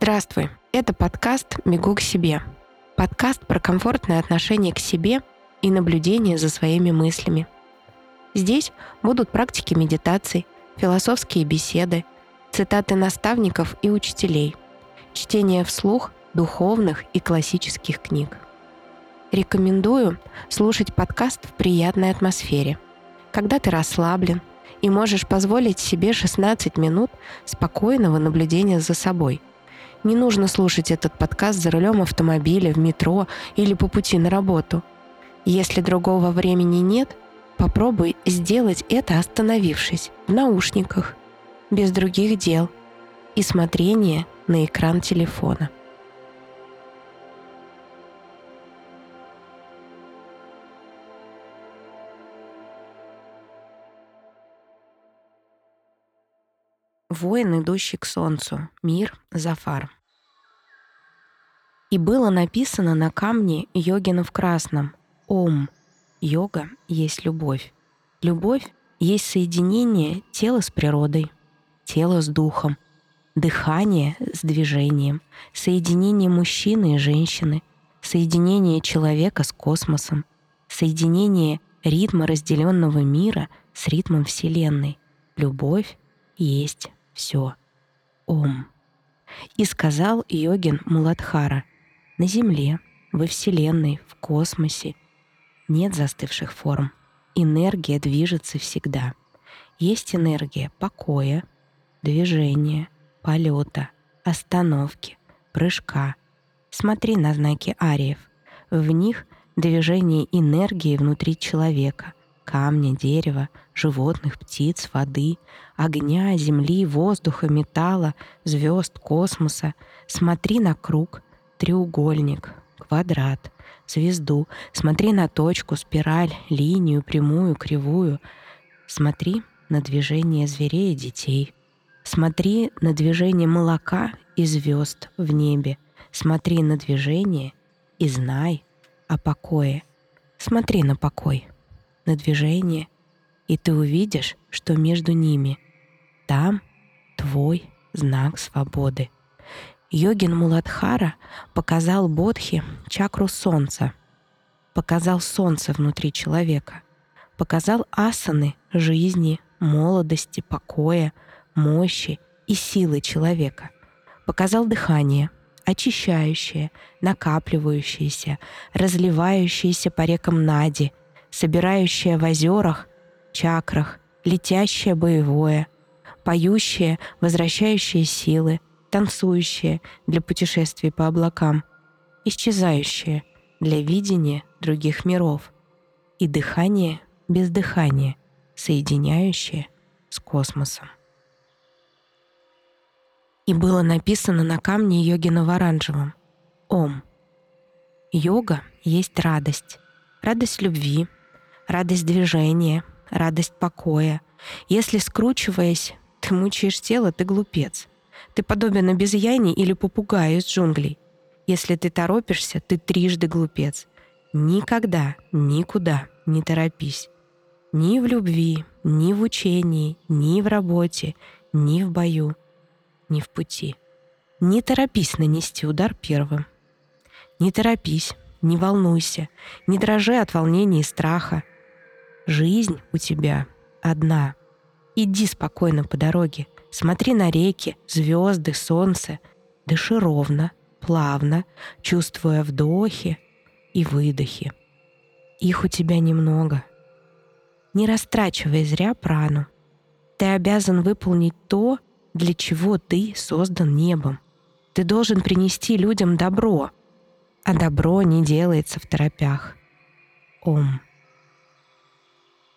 Здравствуй, это подкаст «Бегу к себе». Подкаст про комфортное отношение к себе и наблюдение за своими мыслями. Здесь будут практики медитаций, философские беседы, цитаты наставников и учителей, чтение вслух духовных и классических книг. Рекомендую слушать подкаст в приятной атмосфере, когда ты расслаблен и можешь позволить себе 16 минут спокойного наблюдения за собой. Не нужно слушать этот подкаст за рулем автомобиля, в метро или по пути на работу. Если другого времени нет, попробуй сделать это остановившись в наушниках, без других дел и смотрения на экран телефона. Воин, идущий к солнцу. Мир. Зафар. И было написано на камне йогина в красном. Ом. Йога есть любовь. Любовь есть соединение тела с природой, тела с духом, дыхание с движением, соединение мужчины и женщины, соединение человека с космосом, соединение ритма разделенного мира с ритмом Вселенной. Любовь есть все. Ом. И сказал йогин Муладхара, на Земле, во Вселенной, в космосе нет застывших форм. Энергия движется всегда. Есть энергия покоя, движения, полета, остановки, прыжка. Смотри на знаки ариев. В них движение энергии внутри человека, камня, дерева, животных, птиц, воды, огня, земли, воздуха, металла, звезд, космоса. Смотри на круг, треугольник, квадрат, звезду. Смотри на точку, спираль, линию, прямую, кривую. Смотри на движение зверей и детей. Смотри на движение молока и звезд в небе. Смотри на движение и знай о покое. Смотри на покой на движение, и ты увидишь, что между ними там твой знак свободы. Йогин Муладхара показал Бодхи чакру солнца, показал солнце внутри человека, показал асаны жизни, молодости, покоя, мощи и силы человека, показал дыхание, очищающее, накапливающееся, разливающееся по рекам Нади, собирающее в озерах, чакрах, летящее боевое, поющее, возвращающее силы, танцующее для путешествий по облакам, исчезающее для видения других миров и дыхание без дыхания, соединяющее с космосом. И было написано на камне йогина в оранжевом «Ом». Йога есть радость, радость любви, радость движения, радость покоя. Если, скручиваясь, ты мучаешь тело, ты глупец. Ты подобен обезьяне или попугаю из джунглей. Если ты торопишься, ты трижды глупец. Никогда, никуда не торопись. Ни в любви, ни в учении, ни в работе, ни в бою, ни в пути. Не торопись нанести удар первым. Не торопись, не волнуйся, не дрожи от волнения и страха. Жизнь у тебя одна. Иди спокойно по дороге, смотри на реки, звезды, солнце. Дыши ровно, плавно, чувствуя вдохи и выдохи. Их у тебя немного. Не растрачивай зря прану. Ты обязан выполнить то, для чего ты создан небом. Ты должен принести людям добро, а добро не делается в торопях. Ом.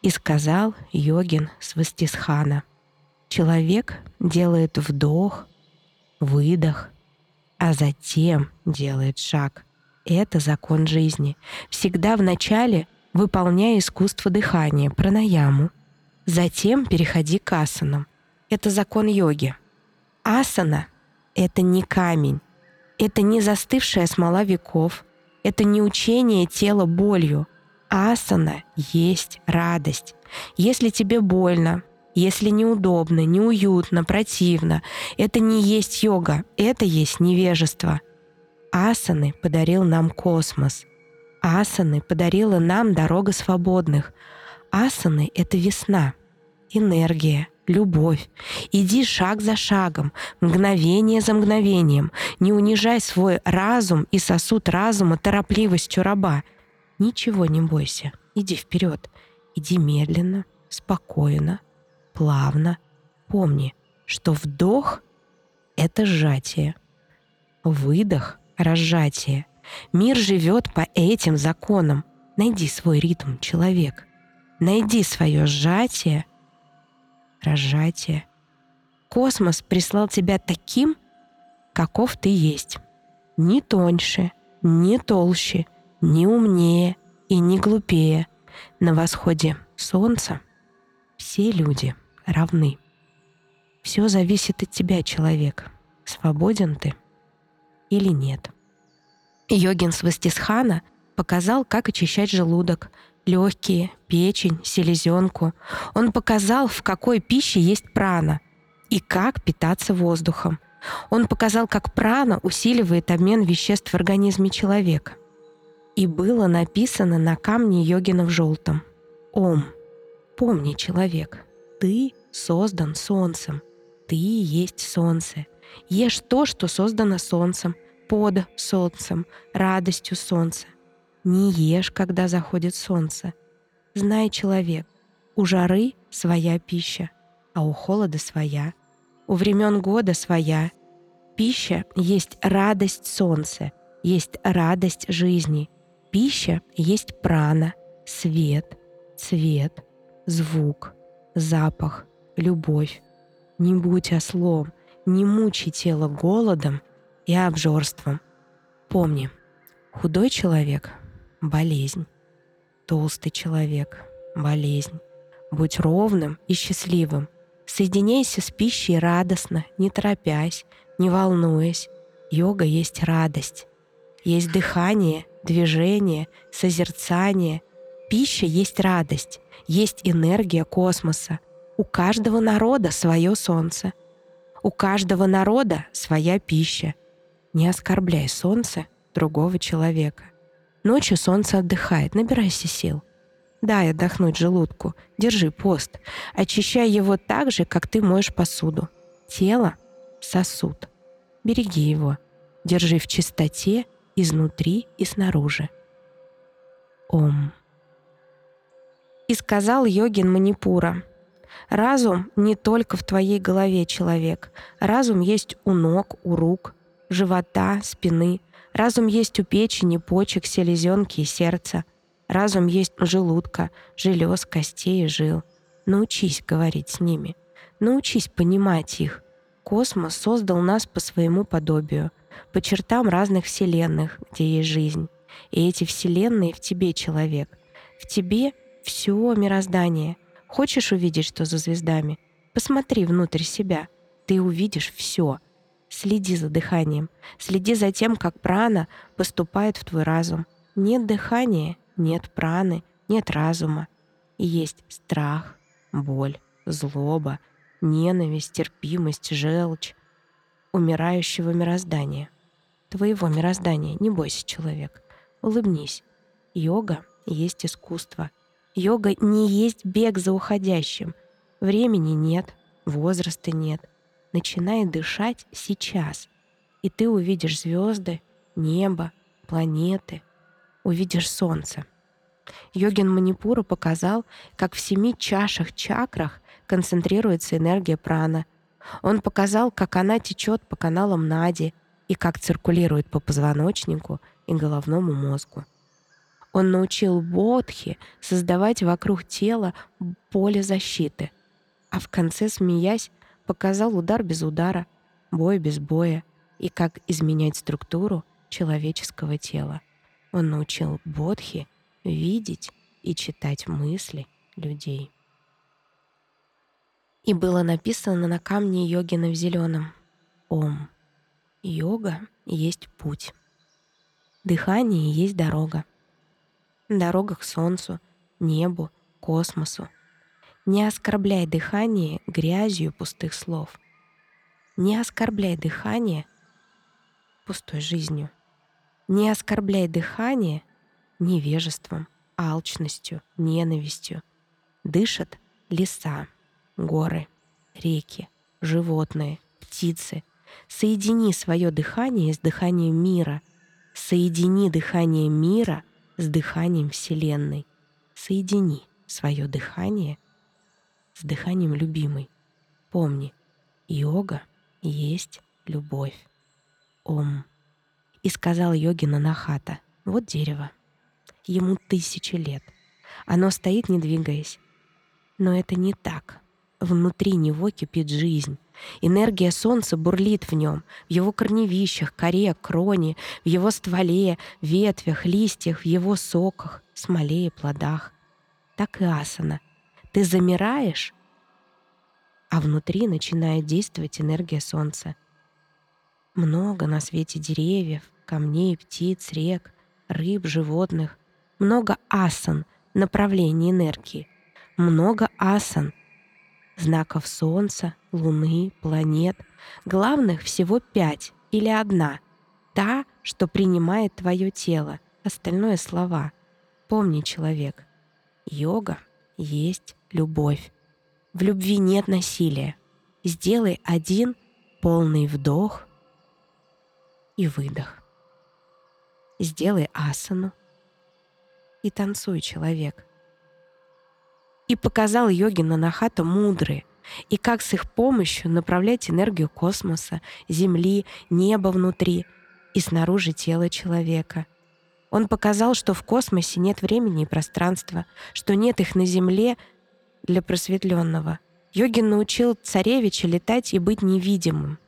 И сказал йогин Свастисхана, человек делает вдох, выдох, а затем делает шаг. Это закон жизни. Всегда вначале выполняй искусство дыхания, пранаяму. Затем переходи к асанам. Это закон йоги. Асана — это не камень, это не застывшая смола веков, это не учение тела болью, Асана есть радость. Если тебе больно, Если неудобно, неуютно, противно, это не есть йога, это есть невежество. Асаны подарил нам космос. Асаны подарила нам дорога свободных. Асаны — это весна, энергия, любовь. Иди шаг за шагом, мгновение за мгновением. Не унижай свой разум и сосуд разума торопливостью раба. Ничего не бойся. Иди вперед. Иди медленно, спокойно, плавно. Помни, что вдох — это сжатие. Выдох — разжатие. Мир живет по этим законам. Найди свой ритм, человек. Найди свое сжатие, разжатие. Космос прислал тебя таким, каков ты есть. Ни тоньше, ни толще, ни умнее и не глупее. На восходе солнца все люди равны. Все зависит от тебя, человек. Свободен ты или нет. Йогин Свастисхана показал, как очищать желудок, легкие, печень, селезенку. Он показал, в какой пище есть прана и как питаться воздухом. Он показал, как прана усиливает обмен веществ в организме человека. И было написано на камне йогина в желтом. Ом. Помни, человек, ты создан солнцем. Ты есть солнце. Ешь то, что создано солнцем, под солнцем, радостью солнца. Не ешь, когда заходит солнце. Знай, человек, у жары своя пища, а у холода своя. У времен года своя. Пища есть радость солнца, есть радость жизни. Пища есть прана, свет, цвет, звук, запах, любовь. Не будь ослом, не мучи тело голодом и обжорством. Помни, худой человек — болезнь, толстый человек — болезнь. Будь ровным и счастливым. Соединяйся с пищей радостно, не торопясь, не волнуясь. Йога есть радость. Есть дыхание, движение, созерцание. Пища есть радость, есть энергия космоса. У каждого народа свое солнце. У каждого народа своя пища. Не оскорбляй солнце другого человека. Ночью солнце отдыхает, набирайся сил. Дай отдохнуть желудку, держи пост. Очищай его так же, как ты моешь посуду. Тело — сосуд. Береги его. Держи в чистоте изнутри и снаружи. Ом. И сказал йогин Манипура, «Разум не только в твоей голове, человек. Разум есть у ног, у рук, живота, спины. Разум есть у печени, почек, селезенки и сердца. Разум есть у желудка, желез, костей и жил. Научись говорить с ними. Научись понимать их. Космос создал нас по своему подобию, по чертам разных вселенных, где есть жизнь. И эти вселенные в тебе, человек. В тебе все мироздание. Хочешь увидеть, что за звездами? Посмотри внутрь себя. Ты увидишь все — Следи за дыханием. Следи за тем, как прана поступает в твой разум. Нет дыхания, нет праны, нет разума. И есть страх, боль, злоба, ненависть, терпимость, желчь умирающего мироздания. Твоего мироздания. Не бойся, человек. Улыбнись. Йога есть искусство. Йога не есть бег за уходящим. Времени нет, возраста нет. Начинай дышать сейчас, и ты увидишь звезды, небо, планеты, увидишь солнце. Йогин Манипура показал, как в семи чашах чакрах концентрируется энергия прана. Он показал, как она течет по каналам Нади и как циркулирует по позвоночнику и головному мозгу. Он научил Бодхи создавать вокруг тела поле защиты, а в конце, смеясь, показал удар без удара, бой без боя и как изменять структуру человеческого тела. Он научил Бодхи видеть и читать мысли людей. И было написано на камне йогина в зеленом Ом. Йога есть путь. Дыхание есть дорога. Дорога к солнцу, небу, космосу. Не оскорбляй дыхание грязью пустых слов. Не оскорбляй дыхание пустой жизнью. Не оскорбляй дыхание невежеством, алчностью, ненавистью. Дышат леса, горы, реки, животные, птицы. Соедини свое дыхание с дыханием мира. Соедини дыхание мира с дыханием Вселенной. Соедини свое дыхание с дыханием любимой. Помни, йога есть любовь. Ом. И сказал йогина Нахата, вот дерево. Ему тысячи лет. Оно стоит, не двигаясь. Но это не так. Внутри него кипит жизнь. Энергия солнца бурлит в нем, в его корневищах, коре, кроне, в его стволе, ветвях, листьях, в его соках, смоле и плодах. Так и асана. Ты замираешь, а внутри начинает действовать энергия солнца. Много на свете деревьев, камней, птиц, рек, рыб, животных. Много асан, направлений энергии. Много асан, знаков Солнца, Луны, планет. Главных всего пять или одна. Та, что принимает твое тело. Остальное — слова. Помни, человек, йога есть любовь. В любви нет насилия. Сделай один полный вдох и выдох. Сделай асану и танцуй, человек. И показал йогина Нахата мудрые, и как с их помощью направлять энергию космоса, Земли, неба внутри и снаружи тела человека. Он показал, что в космосе нет времени и пространства, что нет их на Земле для просветленного. Йогин научил царевича летать и быть невидимым.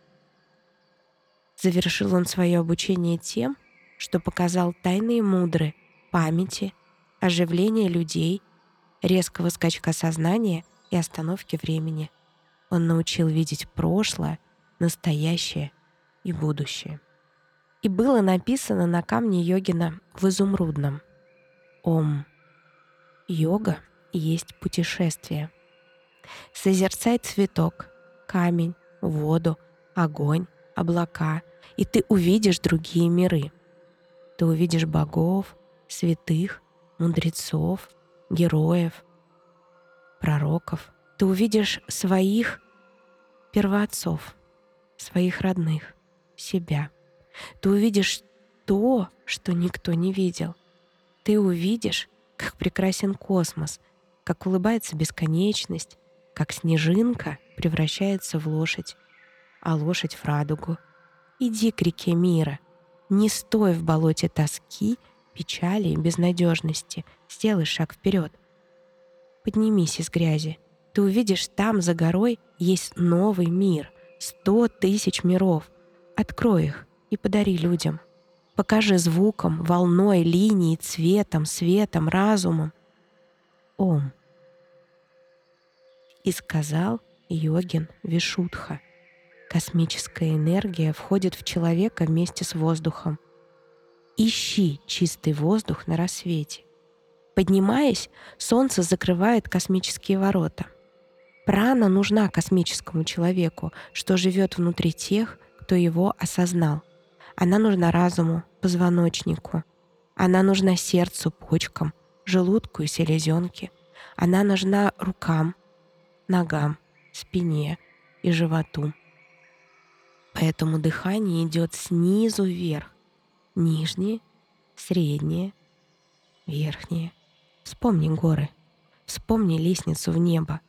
Завершил он свое обучение тем, что показал тайные мудры памяти, оживления людей, резкого скачка сознания и остановки времени. Он научил видеть прошлое, настоящее и будущее. И было написано на камне йогина в изумрудном. Ом. Йога есть путешествие. Созерцай цветок, камень, воду, огонь, облака, и ты увидишь другие миры. Ты увидишь богов, святых, мудрецов, героев, пророков. Ты увидишь своих первоотцов, своих родных, себя. Ты увидишь то, что никто не видел. Ты увидишь, как прекрасен космос — как улыбается бесконечность, как снежинка превращается в лошадь, а лошадь в радугу. Иди к реке мира, не стой в болоте тоски, печали и безнадежности, сделай шаг вперед. Поднимись из грязи, ты увидишь там за горой есть новый мир, сто тысяч миров. Открой их и подари людям. Покажи звуком, волной, линией, цветом, светом, разумом — Ом. И сказал йогин Вишудха. Космическая энергия входит в человека вместе с воздухом. Ищи чистый воздух на рассвете. Поднимаясь, Солнце закрывает космические ворота. Прана нужна космическому человеку, что живет внутри тех, кто его осознал. Она нужна разуму, позвоночнику. Она нужна сердцу, почкам, желудку и селезенке. Она нужна рукам, ногам, спине и животу. Поэтому дыхание идет снизу вверх. Нижнее, среднее, верхнее. Вспомни горы. Вспомни лестницу в небо.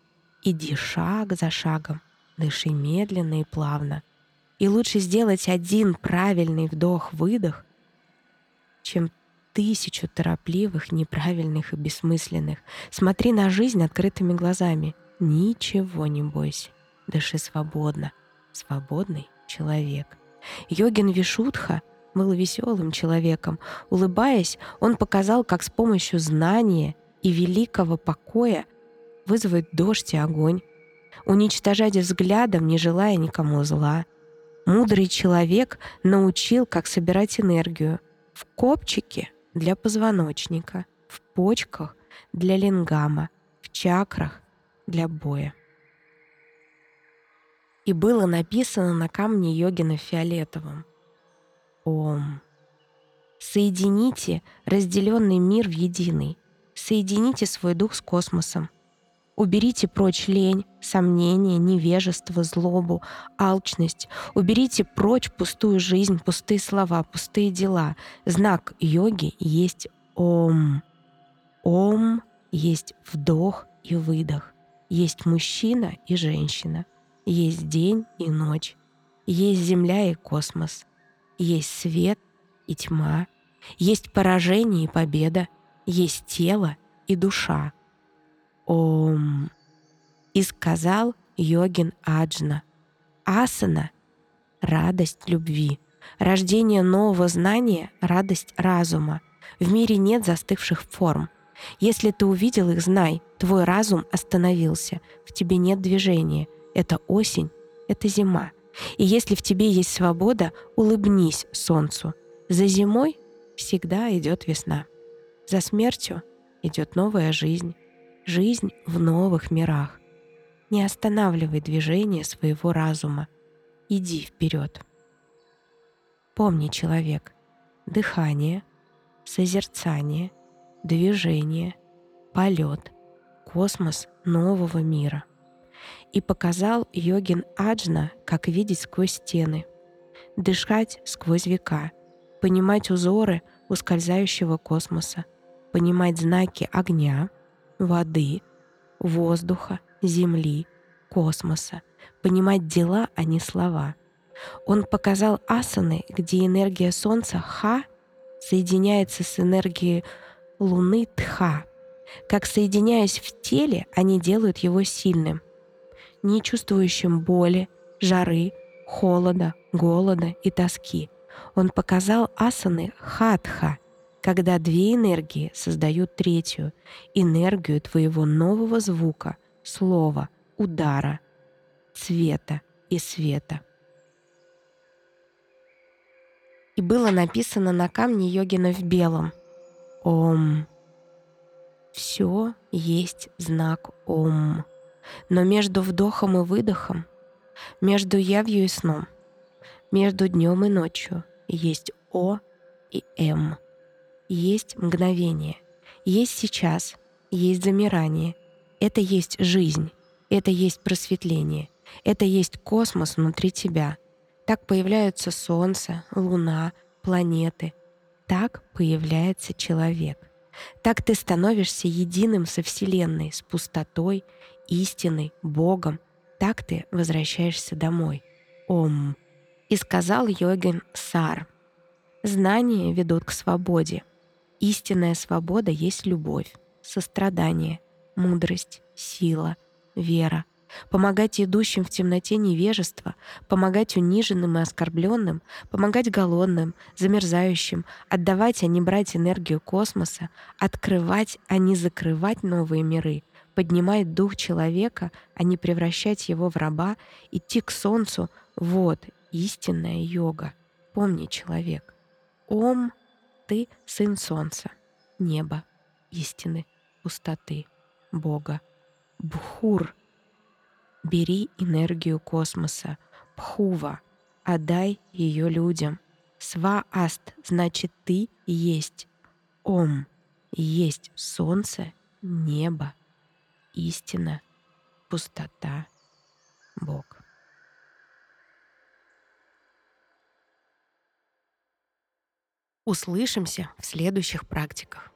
Иди шаг за шагом. Дыши медленно и плавно. И лучше сделать один правильный вдох-выдох, чем тысячу торопливых, неправильных и бессмысленных. Смотри на жизнь открытыми глазами. Ничего не бойся. Дыши свободно. Свободный человек. Йогин Вишудха был веселым человеком. Улыбаясь, он показал, как с помощью знания и великого покоя вызвать дождь и огонь, уничтожать взглядом, не желая никому зла. Мудрый человек научил, как собирать энергию. В копчике для позвоночника, в почках для лингама, в чакрах для боя. И было написано на камне йогина фиолетовым. Ом. Соедините разделенный мир в единый. Соедините свой дух с космосом. Уберите прочь лень, сомнения, невежество, злобу, алчность. Уберите прочь пустую жизнь, пустые слова, пустые дела. Знак йоги есть Ом. Ом есть вдох и выдох. Есть мужчина и женщина. Есть день и ночь. Есть земля и космос. Есть свет и тьма. Есть поражение и победа. Есть тело и душа. Ом. И сказал йогин Аджна. Асана — радость любви. Рождение нового знания — радость разума. В мире нет застывших форм. Если ты увидел их, знай, твой разум остановился, в тебе нет движения. Это осень, это зима. И если в тебе есть свобода, улыбнись солнцу. За зимой всегда идет весна. За смертью идет новая жизнь жизнь в новых мирах. Не останавливай движение своего разума. Иди вперед. Помни, человек, дыхание, созерцание, движение, полет, космос нового мира. И показал йогин Аджна, как видеть сквозь стены, дышать сквозь века, понимать узоры ускользающего космоса, понимать знаки огня — воды, воздуха, земли, космоса, понимать дела, а не слова. Он показал асаны, где энергия Солнца Ха соединяется с энергией Луны Тха. Как соединяясь в теле, они делают его сильным, не чувствующим боли, жары, холода, голода и тоски. Он показал асаны Хатха, когда две энергии создают третью — энергию твоего нового звука, слова, удара, цвета и света. И было написано на камне йогина в белом «Ом». Все есть знак «Ом». Но между вдохом и выдохом, между явью и сном, между днем и ночью есть О и М есть мгновение, есть сейчас, есть замирание. Это есть жизнь, это есть просветление, это есть космос внутри тебя. Так появляются Солнце, Луна, планеты. Так появляется человек. Так ты становишься единым со Вселенной, с пустотой, истиной, Богом. Так ты возвращаешься домой. Ом. И сказал йогин Сар. Знания ведут к свободе. Истинная свобода есть любовь, сострадание, мудрость, сила, вера. Помогать идущим в темноте невежества, помогать униженным и оскорбленным, помогать голодным, замерзающим, отдавать, а не брать энергию космоса, открывать, а не закрывать новые миры, поднимать дух человека, а не превращать его в раба, идти к солнцу — вот истинная йога. Помни, человек. Ом — ты — сын солнца, неба, истины, пустоты, Бога. Бхур — бери энергию космоса. Пхува — отдай ее людям. Сва-аст — значит ты есть. Ом — есть солнце, небо, истина, пустота, Бог. Услышимся в следующих практиках.